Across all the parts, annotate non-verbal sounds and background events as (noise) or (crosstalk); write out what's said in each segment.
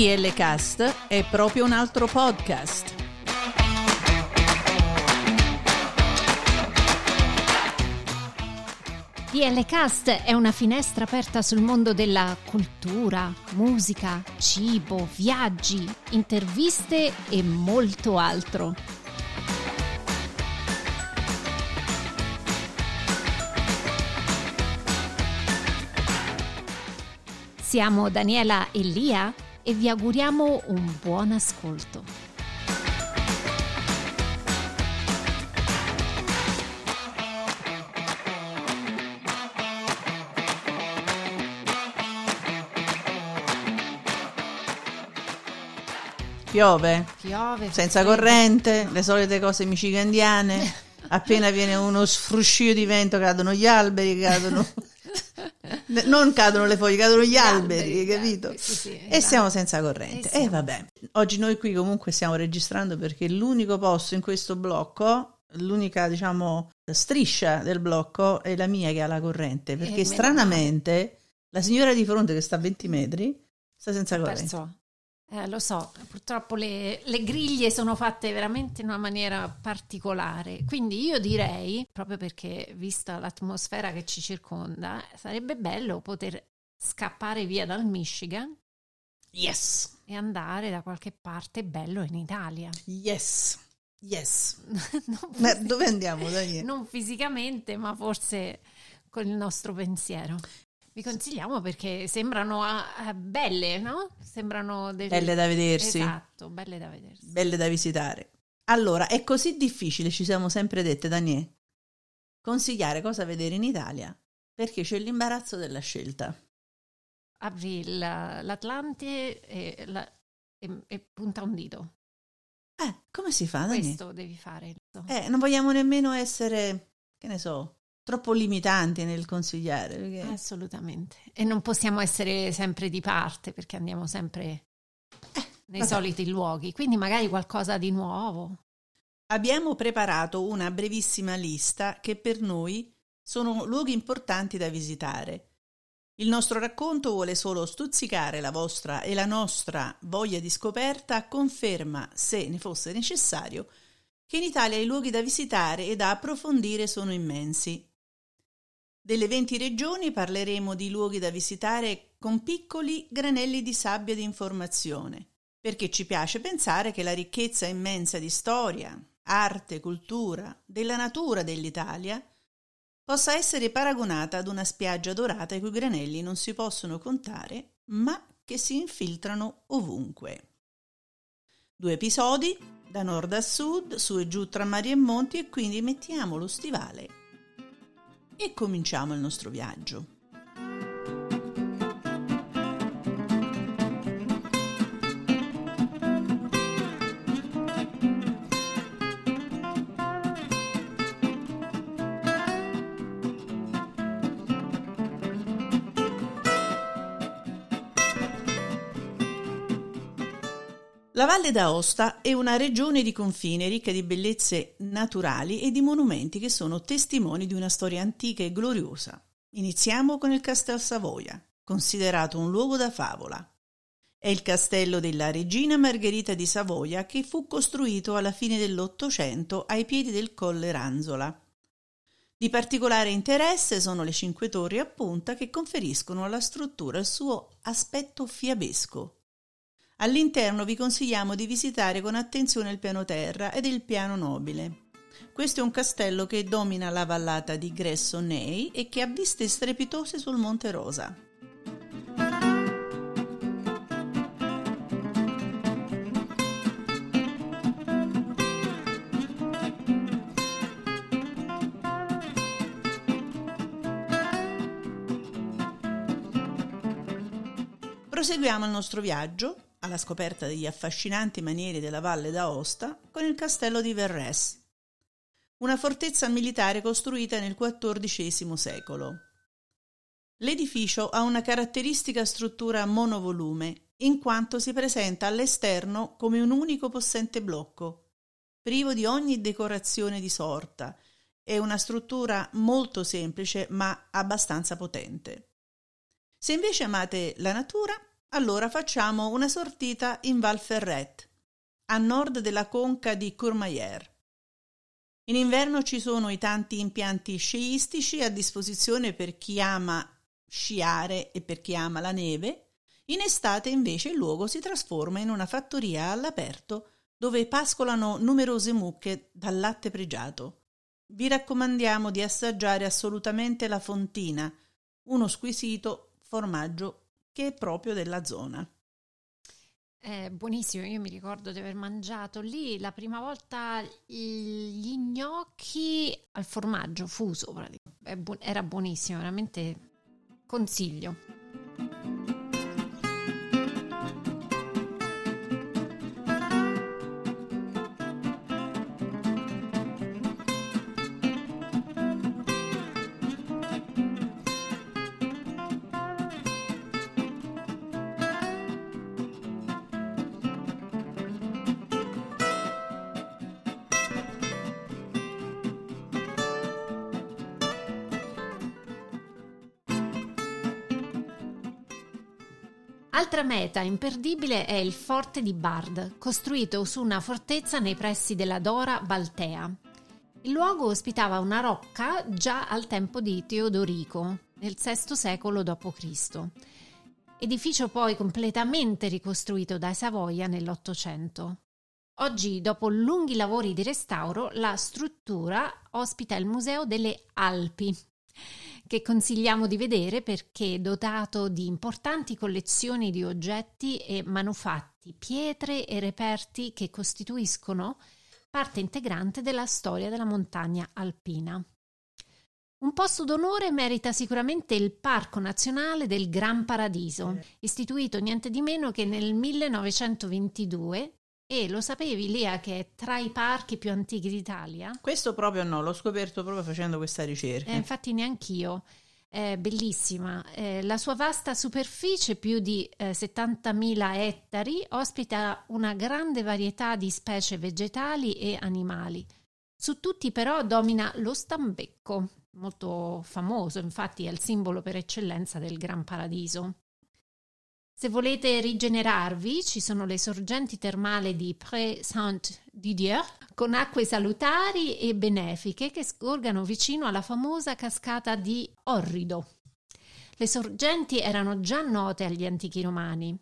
DL Cast è proprio un altro podcast. DL Cast è una finestra aperta sul mondo della cultura, musica, cibo, viaggi, interviste e molto altro. Siamo Daniela e Lia e vi auguriamo un buon ascolto. Piove, Piove. senza corrente, le solite cose michigandiane. (laughs) Appena viene uno sfruscio di vento cadono gli alberi, cadono... (laughs) non cadono le foglie, cadono gli, alberi, capito? Sì, e esatto. siamo senza corrente. E E siamo- vabbè, oggi noi qui comunque stiamo registrando perché l'unico posto in questo blocco, l'unica diciamo striscia del blocco è la mia che ha la corrente, perché meno stranamente la signora di fronte che sta a 20 metri sta senza corrente. perso. Eh, lo so, purtroppo le, le griglie sono fatte veramente in una maniera particolare. Quindi io direi, proprio perché vista l'atmosfera che ci circonda, sarebbe bello poter scappare via dal Michigan Yes, e andare da qualche parte bello in Italia. yes, yes. (laughs) Ma dove andiamo, Daniele? (laughs) non fisicamente, ma forse con il nostro pensiero. Vi consigliamo perché sembrano ah, belle, no? Sembrano delle... Belle da vedersi. Esatto, belle da vedersi. belle da visitare. Allora, è così difficile, ci siamo sempre dette, Daniele, consigliare cosa vedere in Italia, perché c'è l'imbarazzo della scelta. Apri il- l'Atlante e, la- e- e punta un dito. Eh, come si fa, Daniele? Questo devi fare. Eh, non vogliamo nemmeno essere, che ne so, troppo limitanti nel consigliare, perché... Assolutamente. E non possiamo essere sempre di parte perché andiamo sempre nei vabbè. soliti luoghi. Quindi magari qualcosa di nuovo. Abbiamo preparato una brevissima lista che per noi sono luoghi importanti da visitare. Il nostro racconto vuole solo stuzzicare la vostra e la nostra voglia di scoperta, conferma, se ne fosse necessario, che in Italia i luoghi da visitare e da approfondire sono immensi. Delle 20 regioni parleremo di luoghi da visitare con piccoli granelli di sabbia di informazione, perché ci piace pensare che la ricchezza immensa di storia, arte, cultura, della natura dell'Italia possa essere paragonata ad una spiaggia dorata i cui granelli non si possono contare, ma che si infiltrano ovunque. Due episodi, da nord a sud, su e giù tra mari e monti, e quindi mettiamo lo stivale e cominciamo il nostro viaggio. La Valle d'Aosta è una regione di confine ricca di bellezze naturali e di monumenti che sono testimoni di una storia antica e gloriosa. Iniziamo con il Castel Savoia, considerato un luogo da favola. È il castello della regina Margherita di Savoia che fu costruito alla fine dell'Ottocento ai piedi del Colle Ranzola. Di particolare interesse sono le cinque torri a punta che conferiscono alla struttura il suo aspetto fiabesco. All'interno vi consigliamo di visitare con attenzione il piano terra ed il piano nobile. Questo è un castello che domina la vallata di Gressonei e che ha viste strepitose sul Monte Rosa. Proseguiamo il nostro viaggio alla scoperta degli affascinanti manieri della Valle d'Aosta con il castello di Verres, una fortezza militare costruita nel XIV secolo. L'edificio ha una caratteristica struttura monovolume, in quanto si presenta all'esterno come un unico possente blocco, privo di ogni decorazione di sorta. È una struttura molto semplice ma abbastanza potente. Se invece amate la natura, Allora facciamo una sortita in Val Ferret, a nord della conca di Courmayeur. In inverno ci sono i tanti impianti sciistici a disposizione per chi ama sciare e per chi ama la neve. In estate invece il luogo si trasforma in una fattoria all'aperto dove pascolano numerose mucche dal latte pregiato. Vi raccomandiamo di assaggiare assolutamente la fontina, uno squisito formaggio che è proprio della zona. È buonissimo, io mi ricordo di aver mangiato lì la prima volta gli gnocchi al formaggio fuso, era buonissimo, veramente consiglio. Altra meta imperdibile è il forte di Bard, costruito su una fortezza nei pressi della Dora Baltea. Il luogo ospitava una rocca già al tempo di Teodorico, nel VI secolo d.C., edificio poi completamente ricostruito dai Savoia nell'Ottocento. Oggi, dopo lunghi lavori di restauro, la struttura ospita il Museo delle Alpi, che consigliamo di vedere perché è dotato di importanti collezioni di oggetti e manufatti, pietre e reperti che costituiscono parte integrante della storia della montagna alpina. Un posto d'onore merita sicuramente il Parco Nazionale del Gran Paradiso, istituito niente di meno che nel 1922 e lo sapevi, Lia, che è tra i parchi più antichi d'Italia? Questo proprio no, l'ho scoperto proprio facendo questa ricerca. Eh, infatti neanch'io. È bellissima. Eh, la sua vasta superficie, più di eh, 70.000 ettari, ospita una grande varietà di specie vegetali e animali. Su tutti però domina lo stambecco, molto famoso, infatti è il simbolo per eccellenza del Gran Paradiso. Se volete rigenerarvi, ci sono le sorgenti termali di Pré Saint-Didier con acque salutari e benefiche che scorgano vicino alla famosa cascata di Orrido. Le sorgenti erano già note agli antichi romani.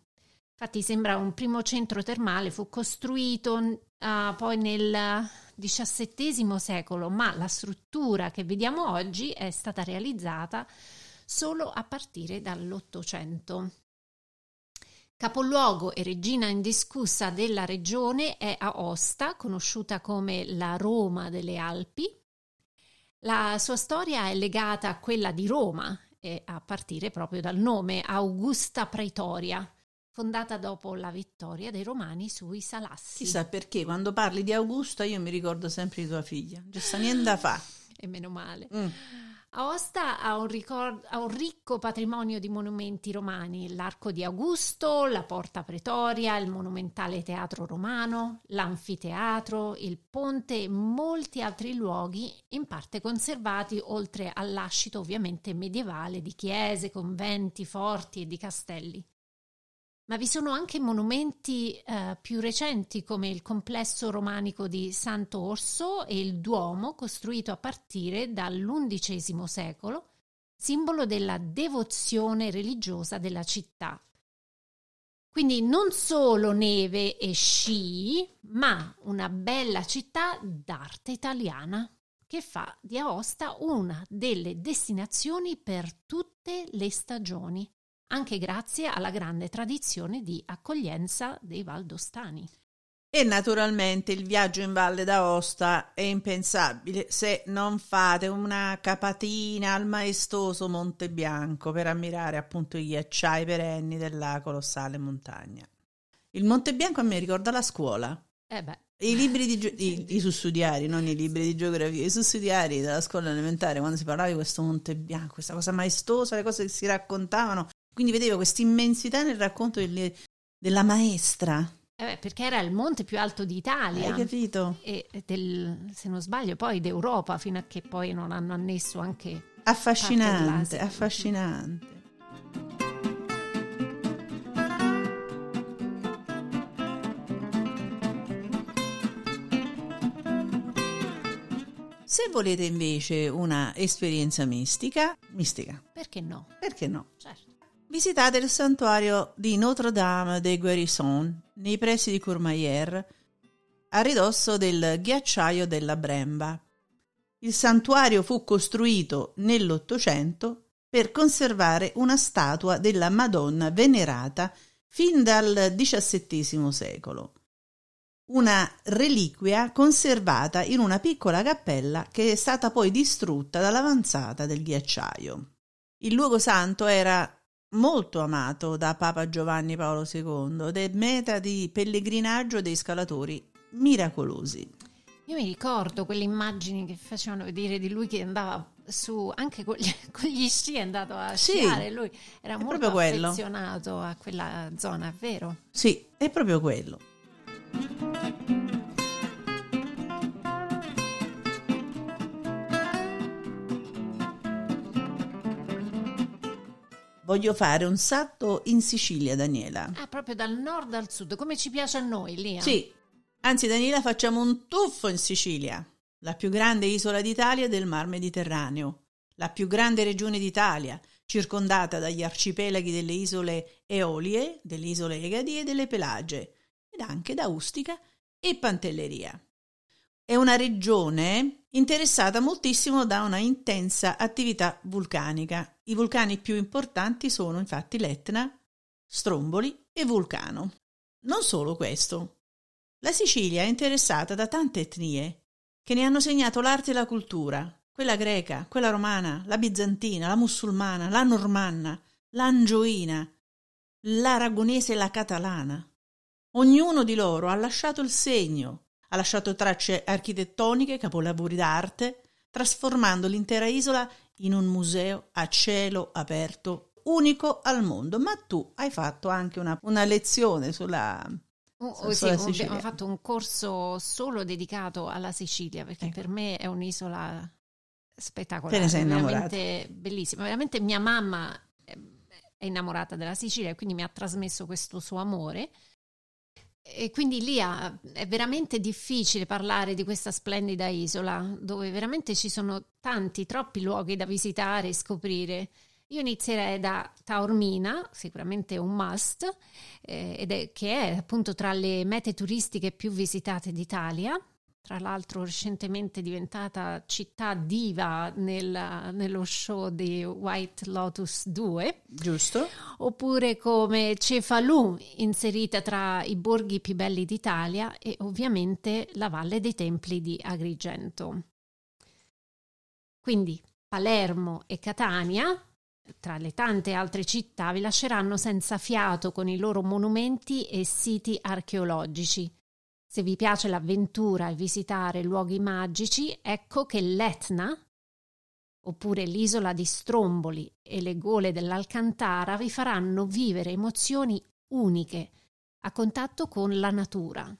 Infatti sembra un primo centro termale, fu costruito uh, poi nel XVII secolo, ma la struttura che vediamo oggi è stata realizzata solo a partire dall'Ottocento. Capoluogo e regina indiscussa della regione è Aosta, conosciuta come la Roma delle Alpi. La sua storia è legata a quella di Roma, a partire proprio dal nome Augusta Praetoria, fondata dopo la vittoria dei Romani sui Salassi. Chissà perché quando parli di Augusta io mi ricordo sempre di tua figlia, non c'è niente da fa. (laughs) E meno male. Mm. Aosta ha un, ricord- ha un, ricco patrimonio di monumenti romani, l'arco di Augusto, la porta pretoria, il monumentale teatro romano, l'anfiteatro, il ponte e molti altri luoghi in parte conservati oltre all'ascito ovviamente medievale di chiese, conventi, forti e di castelli ma vi sono anche monumenti eh, più recenti come il complesso romanico di Sant'Orso e il Duomo costruito a partire dall'undicesimo secolo, simbolo della devozione religiosa della città. Quindi non solo neve e sci, ma una bella città d'arte italiana che fa di Aosta una delle destinazioni per tutte le stagioni anche grazie alla grande tradizione di accoglienza dei valdostani. E naturalmente il viaggio in Valle d'Aosta è impensabile se non fate una capatina al maestoso Monte Bianco per ammirare appunto i ghiacciai perenni della colossale montagna. Il Monte Bianco a me ricorda la scuola. Eh beh. I libri di (laughs) ge- i, i, sussidiari, non i libri di geografia, i sussidiari della scuola elementare, quando si parlava di questo Monte Bianco, questa cosa maestosa, le cose che si raccontavano, quindi vedevo questa immensità nel racconto delle, della maestra. Eh beh, perché era il monte più alto d'Italia. Hai capito? E del, se non sbaglio, poi d'Europa, fino a che poi non hanno annesso anche. Affascinante, affascinante. Se volete invece una esperienza mistica, mistica. Perché no? Perché no? Certo. Visitate il santuario di Notre-Dame de Guérison nei pressi di Courmayeur, a ridosso del ghiacciaio della Bremba. Il santuario fu costruito nell'Ottocento per conservare una statua della Madonna venerata fin dal XVII secolo. Una reliquia conservata in una piccola cappella che è stata poi distrutta dall'avanzata del ghiacciaio. Il luogo santo era molto amato da Papa Giovanni Paolo II ed è meta di pellegrinaggio dei scalatori miracolosi. Io mi ricordo quelle immagini che facevano vedere di lui che andava su anche con gli, (laughs) con gli sci è andato a Sì, sciare. Lui era molto proprio quello. affezionato a quella zona, vero? Sì, è proprio quello. Voglio fare un salto in Sicilia, Daniela. Ah, proprio dal nord al sud, come ci piace a noi eh? Sì, anzi Daniela facciamo un tuffo in Sicilia, la più grande isola d'Italia del Mar Mediterraneo, la più grande regione d'Italia, circondata dagli arcipelaghi delle isole Eolie, delle isole Egadi e delle Pelagie, ed anche da Ustica e Pantelleria. È una regione interessata moltissimo da una intensa attività vulcanica. I vulcani più importanti sono infatti l'Etna, Stromboli e Vulcano. Non solo questo. La Sicilia è interessata da tante etnie che ne hanno segnato l'arte e la cultura, quella greca, quella romana, la bizantina, la musulmana, la normanna, l'angioina, l'aragonese e la catalana. Ognuno di loro ha lasciato il segno, ha lasciato tracce architettoniche, capolavori d'arte, trasformando l'intera isola in un museo a cielo aperto unico al mondo. Ma tu hai fatto anche una, una lezione sulla, Oh, oh, sì, abbiamo fatto un corso solo dedicato alla Sicilia perché Ecco. per me è un'isola spettacolare, veramente bellissima. Veramente mia mamma è innamorata della Sicilia e quindi mi ha trasmesso questo suo amore. E quindi lì ha- è veramente difficile parlare di questa splendida isola dove veramente ci sono tanti, troppi luoghi da visitare e scoprire. Io inizierei da Taormina, sicuramente un must, eh, è, che è appunto tra le mete turistiche più visitate d'Italia. Tra l'altro recentemente diventata città diva nel- nello show di White Lotus 2 giusto? oppure come Cefalù, inserita tra i borghi più belli d'Italia, e ovviamente la Valle dei Templi di Agrigento. Quindi Palermo e Catania, tra le tante altre città, vi lasceranno senza fiato con i loro monumenti e siti archeologici. Se vi piace l'avventura e visitare luoghi magici, ecco che l'Etna, oppure l'isola di Stromboli e le gole dell'Alcantara vi faranno vivere emozioni uniche a contatto con la natura.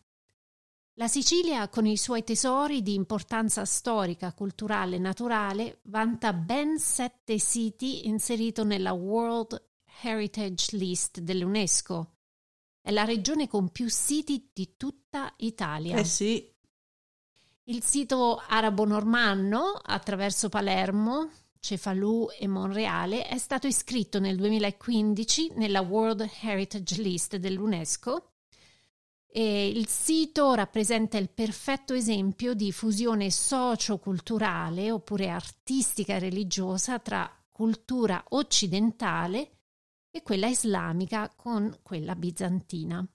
La Sicilia, con i suoi tesori di importanza storica, culturale e naturale, vanta ben sette siti inseriti nella World Heritage List dell'UNESCO. È la regione con più siti di tutta Italia. Eh sì, Il sito arabo-normanno attraverso Palermo, Cefalù e Monreale è stato iscritto nel 2015 nella World Heritage List dell'UNESCO e il sito rappresenta il perfetto esempio di fusione socio-culturale oppure artistica e religiosa tra cultura occidentale e quella islamica con quella bizantina.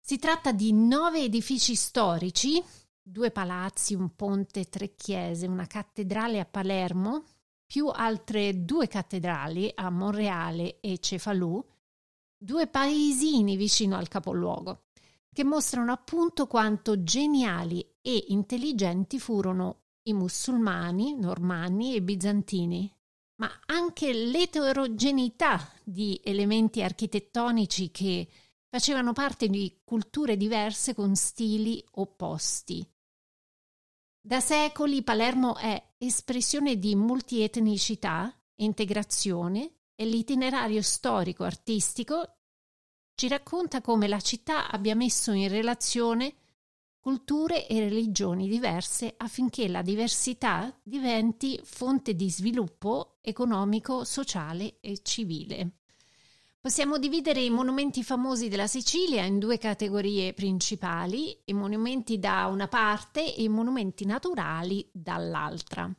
Si tratta di nove edifici storici due palazzi, un ponte, tre chiese, una cattedrale a Palermo, più altre due cattedrali a Monreale e Cefalù, due paesini vicino al capoluogo, che mostrano appunto quanto geniali e intelligenti furono i musulmani, normanni e bizantini, ma anche l'eterogeneità di elementi architettonici che facevano parte di culture diverse con stili opposti. Da secoli Palermo è espressione di multietnicità, integrazione e l'itinerario storico-artistico ci racconta come la città abbia messo in relazione culture e religioni diverse affinché la diversità diventi fonte di sviluppo economico, sociale e civile. Possiamo dividere i monumenti famosi della Sicilia in due categorie principali, i monumenti da una parte e i monumenti naturali dall'altra.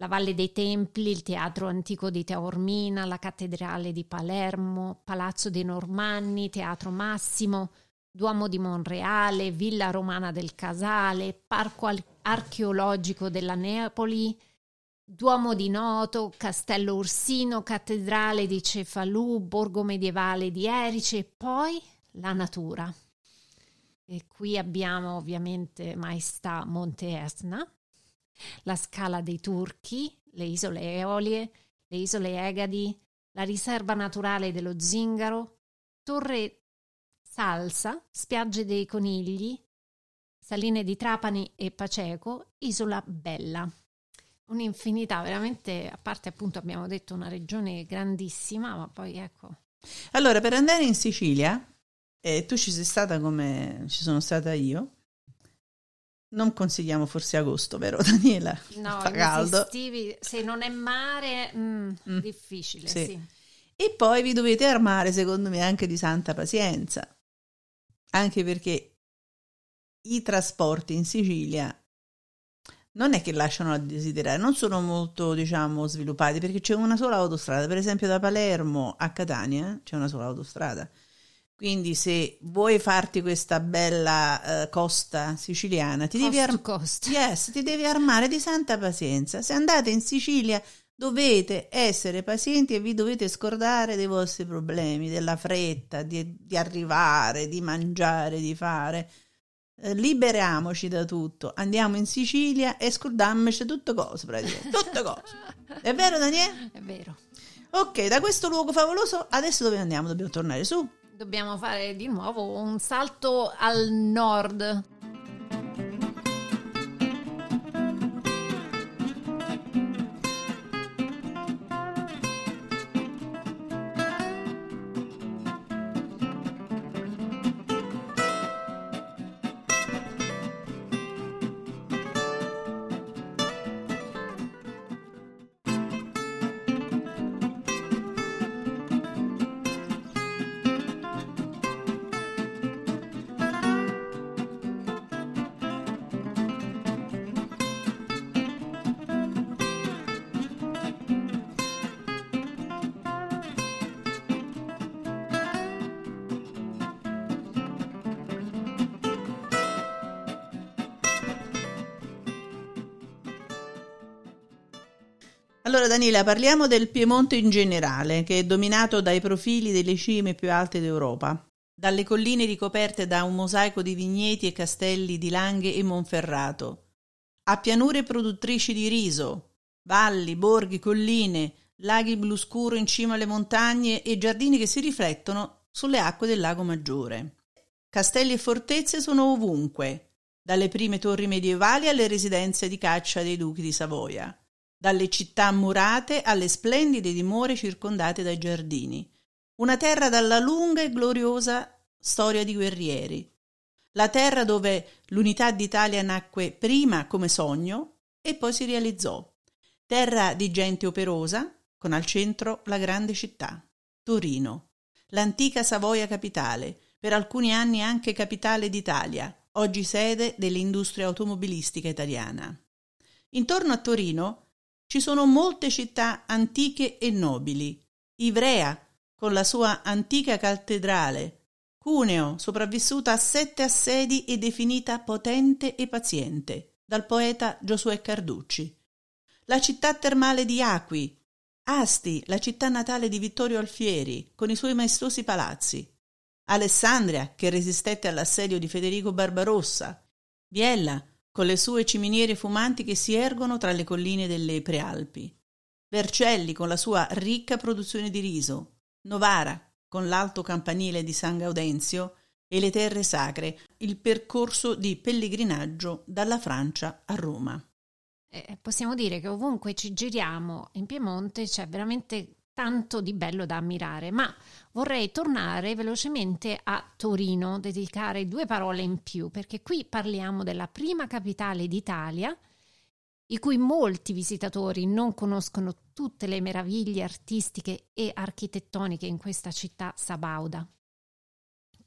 La Valle dei Templi, il Teatro Antico di Taormina, la Cattedrale di Palermo, Palazzo dei Normanni, Teatro Massimo, Duomo di Monreale, Villa Romana del Casale, Parco Archeologico della Neapoli, Duomo di Noto, Castello Ursino, Cattedrale di Cefalù, Borgo Medievale di Erice e poi la natura. E qui abbiamo ovviamente Maestà Monte Esna, la Scala dei Turchi, le isole Eolie, le isole Egadi, la riserva naturale dello Zingaro, Torre Salsa, spiagge dei Conigli, saline di Trapani e Paceco, Isola Bella un'infinità, veramente, a parte appunto abbiamo detto una regione grandissima, ma poi ecco. Allora, per andare in Sicilia, eh, tu ci sei stata come ci sono stata io. Non consigliamo forse agosto, vero (laughs) Daniela? No, fa caldo. Estivi, se non è mare, mm, mm, difficile, sì. sì. E poi vi dovete armare, secondo me, anche di santa pazienza. Anche perché i trasporti in Sicilia non è che lasciano a desiderare, non sono molto, diciamo, sviluppati perché c'è una sola autostrada, per esempio da Palermo a Catania c'è una sola autostrada. Quindi se vuoi farti questa bella uh, costa siciliana, ti devi, ar- yes, ti devi armare di santa pazienza. Se andate in Sicilia dovete essere pazienti e vi dovete scordare dei vostri problemi, della fretta, di, di arrivare, di mangiare, di fare eh, liberiamoci da tutto, andiamo in Sicilia e scordiamoci tutte cose, praticamente, (laughs) tutte cose. È vero Daniele? È vero. Ok, da questo luogo favoloso adesso dove andiamo? Dobbiamo tornare su? Dobbiamo fare di nuovo un salto al nord. Allora Daniela, parliamo del Piemonte in generale, che è dominato dai profili delle cime più alte d'Europa, dalle colline ricoperte da un mosaico di vigneti e castelli di Langhe e Monferrato, a pianure produttrici di riso, valli, borghi, colline, laghi blu scuro in cima alle montagne e giardini che si riflettono sulle acque del lago Maggiore. Castelli e fortezze sono ovunque, dalle prime torri medievali alle residenze di caccia dei duchi di Savoia dalle città murate alle splendide dimore circondate dai giardini. Una terra dalla lunga e gloriosa storia di guerrieri. La terra dove l'unità d'Italia nacque prima come sogno e poi si realizzò. Terra di gente operosa, con al centro la grande città, Torino, l'antica Savoia capitale, per alcuni anni anche capitale d'Italia, oggi sede dell'industria automobilistica italiana. Intorno a Torino ci sono molte città antiche e nobili. Ivrea, con la sua antica cattedrale, Cuneo, sopravvissuta a sette assedi e definita potente e paziente, dal poeta Giosuè Carducci. La città termale di Acqui, Asti, la città natale di Vittorio Alfieri, con i suoi maestosi palazzi. Alessandria, che resistette all'assedio di Federico Barbarossa. Biella, con le sue ciminiere fumanti che si ergono tra le colline delle Prealpi. Vercelli con la sua ricca produzione di riso, Novara con l'alto campanile di San Gaudenzio e le terre sacre, il percorso di pellegrinaggio dalla Francia a Roma. Eh, possiamo dire che ovunque ci giriamo in Piemonte c'è veramente tanto di bello da ammirare, ma vorrei tornare velocemente a Torino, dedicare due parole in più, perché qui parliamo della prima capitale d'Italia, i cui molti visitatori non conoscono tutte le meraviglie artistiche e architettoniche in questa città sabauda.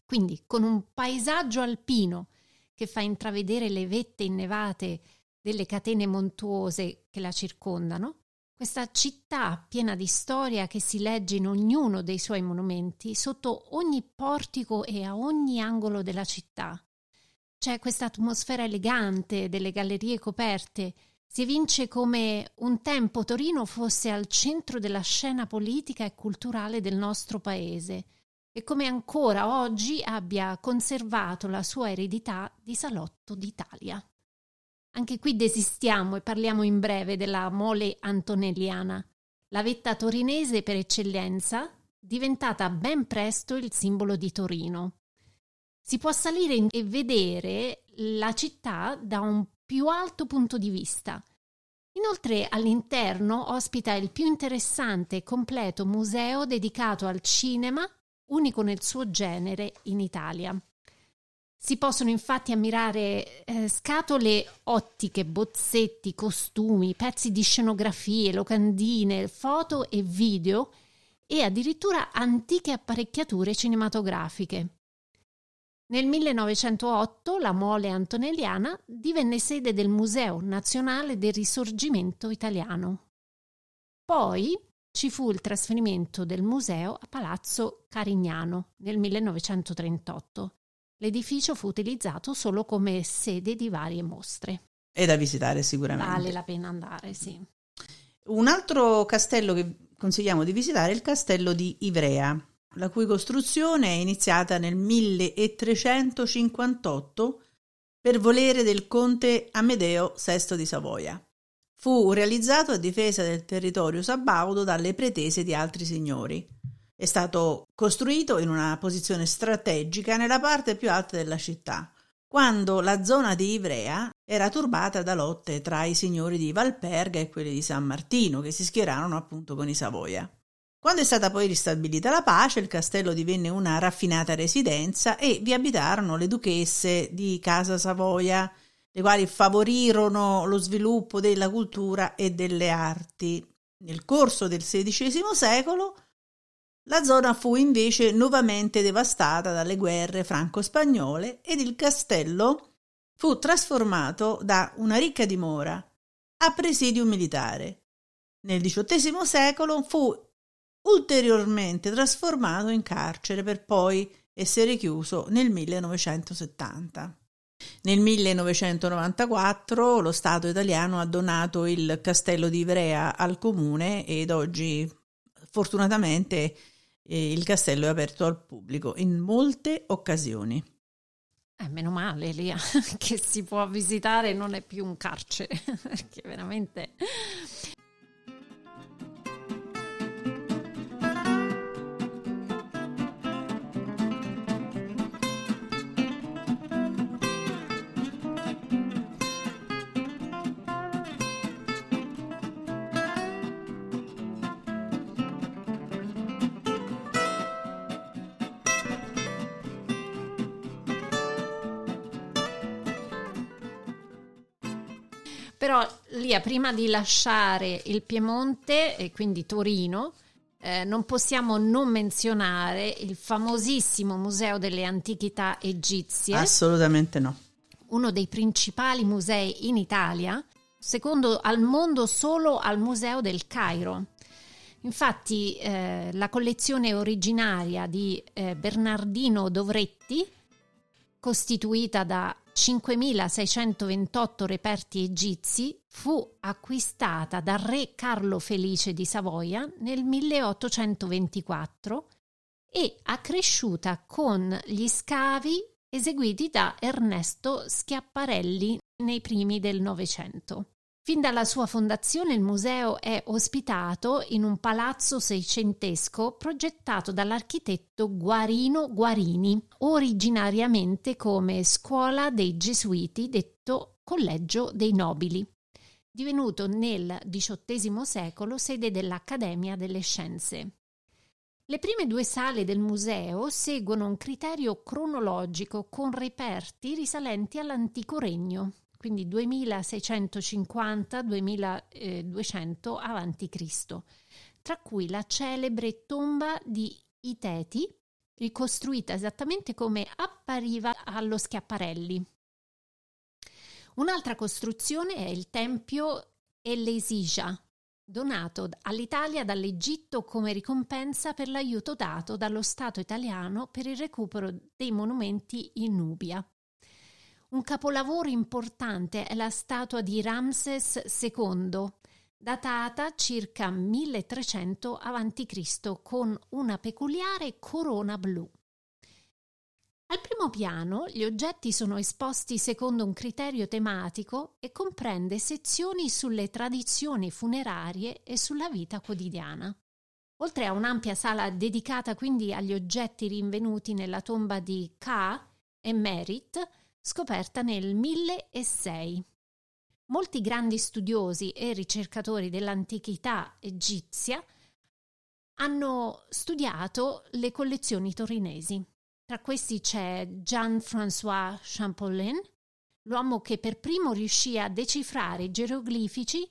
Quindi con un paesaggio alpino che fa intravedere le vette innevate delle catene montuose che la circondano, questa città piena di storia che si legge in ognuno dei suoi monumenti, sotto ogni portico e a ogni angolo della città. C'è questa atmosfera elegante delle gallerie coperte. Si evince come un tempo Torino fosse al centro della scena politica e culturale del nostro paese e come ancora oggi abbia conservato la sua eredità di salotto d'Italia. Anche qui desistiamo e parliamo in breve della mole antonelliana, la vetta torinese per eccellenza, diventata ben presto il simbolo di Torino. Si può salire e vedere la città da un più alto punto di vista. Inoltre all'interno ospita il più interessante e completo museo dedicato al cinema, unico nel suo genere in Italia. Si possono infatti ammirare eh, scatole ottiche, bozzetti, costumi, pezzi di scenografie, locandine, foto e video e addirittura antiche apparecchiature cinematografiche. Nel 1908 la Mole Antonelliana divenne sede del Museo Nazionale del Risorgimento Italiano. Poi ci fu il trasferimento del museo a Palazzo Carignano nel 1938 L'edificio fu utilizzato solo come sede di varie mostre. È da visitare sicuramente. Vale la pena andare, sì. Un altro castello che consigliamo di visitare è il castello di Ivrea, la cui costruzione è iniziata nel 1358 per volere del conte Amedeo VI di Savoia. Fu realizzato a difesa del territorio sabaudo dalle pretese di altri signori. È stato costruito in una posizione strategica nella parte più alta della città, quando la zona di Ivrea era turbata da lotte tra i signori di Valperga e quelli di San Martino, che si schierarono appunto con i Savoia. Quando è stata poi ristabilita la pace, il castello divenne una raffinata residenza e vi abitarono le duchesse di Casa Savoia, le quali favorirono lo sviluppo della cultura e delle arti. Nel corso del XVI secolo la zona fu invece nuovamente devastata dalle guerre franco-spagnole ed il castello fu trasformato da una ricca dimora a presidio militare. Nel XVIII secolo fu ulteriormente trasformato in carcere per poi essere chiuso nel 1970. Nel 1994 lo Stato italiano ha donato il castello di Ivrea al comune ed oggi fortunatamente e il castello è aperto al pubblico in molte occasioni. Eh, meno male, Lia, (laughs) che si può visitare, non è più un carcere, (laughs) perché veramente Lia, prima di lasciare il Piemonte e quindi Torino, eh, non possiamo non menzionare il famosissimo Museo delle Antichità Egizie. Assolutamente no. Uno dei principali musei in Italia, secondo al mondo solo al Museo del Cairo. Infatti eh, la collezione originaria di eh, Bernardino Dovretti, costituita da 5.628 reperti egizi, fu acquistata dal re Carlo Felice di Savoia nel 1824 e accresciuta con gli scavi eseguiti da Ernesto Schiaparelli nei primi del Novecento. Fin dalla sua fondazione il museo è ospitato in un palazzo seicentesco progettato dall'architetto Guarino Guarini, originariamente come scuola dei Gesuiti, detto Collegio dei Nobili. Divenuto nel XVIII secolo sede dell'Accademia delle Scienze. Le prime due sale del museo seguono un criterio cronologico con reperti risalenti all'antico regno, quindi 2650-2200 a.C., tra cui la celebre tomba di Iteti, ricostruita esattamente come appariva allo Schiaparelli. Un'altra costruzione è il Tempio Elesija, donato all'Italia dall'Egitto come ricompensa per l'aiuto dato dallo Stato italiano per il recupero dei monumenti in Nubia. Un capolavoro importante è la statua di Ramses II, datata circa 1300 a.C., con una peculiare corona blu. Al primo piano gli oggetti sono esposti secondo un criterio tematico e comprende sezioni sulle tradizioni funerarie e sulla vita quotidiana. Oltre a un'ampia sala dedicata quindi agli oggetti rinvenuti nella tomba di Ka e Merit, scoperta nel 1006. Molti grandi studiosi e ricercatori dell'antichità egizia hanno studiato le collezioni torinesi. Tra questi c'è Jean-François Champollion, l'uomo che per primo riuscì a decifrare i geroglifici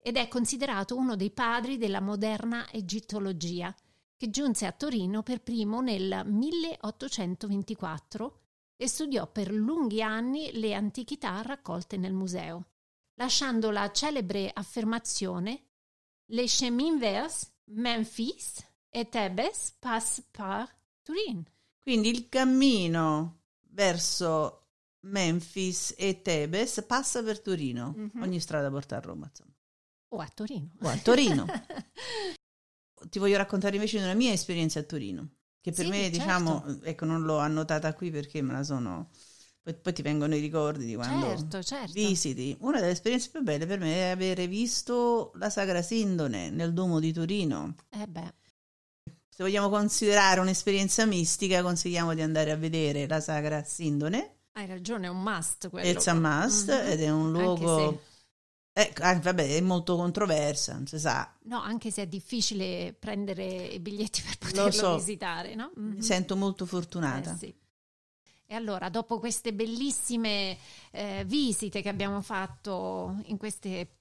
ed è considerato uno dei padri della moderna egittologia, che giunse a Torino per primo nel 1824 e studiò per lunghi anni le antichità raccolte nel museo, lasciando la celebre affermazione Les chemins vers Memphis et Thebes passent par Turin. Quindi il cammino verso Memphis e Tebes passa per Torino. Mm-hmm. Ogni strada porta a Roma, insomma. O a Torino. O a Torino. (laughs) ti voglio raccontare invece di una mia esperienza a Torino, che per sì, me, certo. diciamo, ecco, non l'ho annotata qui perché me la sono... Poi, poi ti vengono i ricordi di quando certo, certo. visiti. Una delle esperienze più belle per me è avere visto la Sagra Sindone nel Duomo di Torino. Eh beh se vogliamo considerare un'esperienza mistica, consigliamo di andare a vedere la Sagra Sindone. Hai ragione, è un must quello. It's a must mm-hmm. ed è un luogo... Eh, vabbè, è molto controversa, non si sa. No, anche se è difficile prendere i biglietti per poterlo so. visitare, no? Mm-hmm. Mi sento molto fortunata. Eh, sì. E allora, dopo queste bellissime eh, visite che abbiamo fatto in queste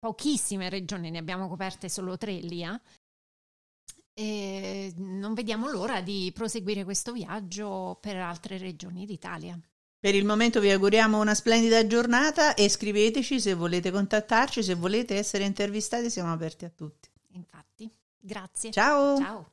pochissime regioni, ne abbiamo coperte solo tre lì, eh? E non vediamo l'ora di proseguire questo viaggio per altre regioni d'Italia. Per il momento vi auguriamo una splendida giornata e scriveteci se volete contattarci, se volete essere intervistati, siamo aperti a tutti. Infatti, grazie. Ciao. Ciao.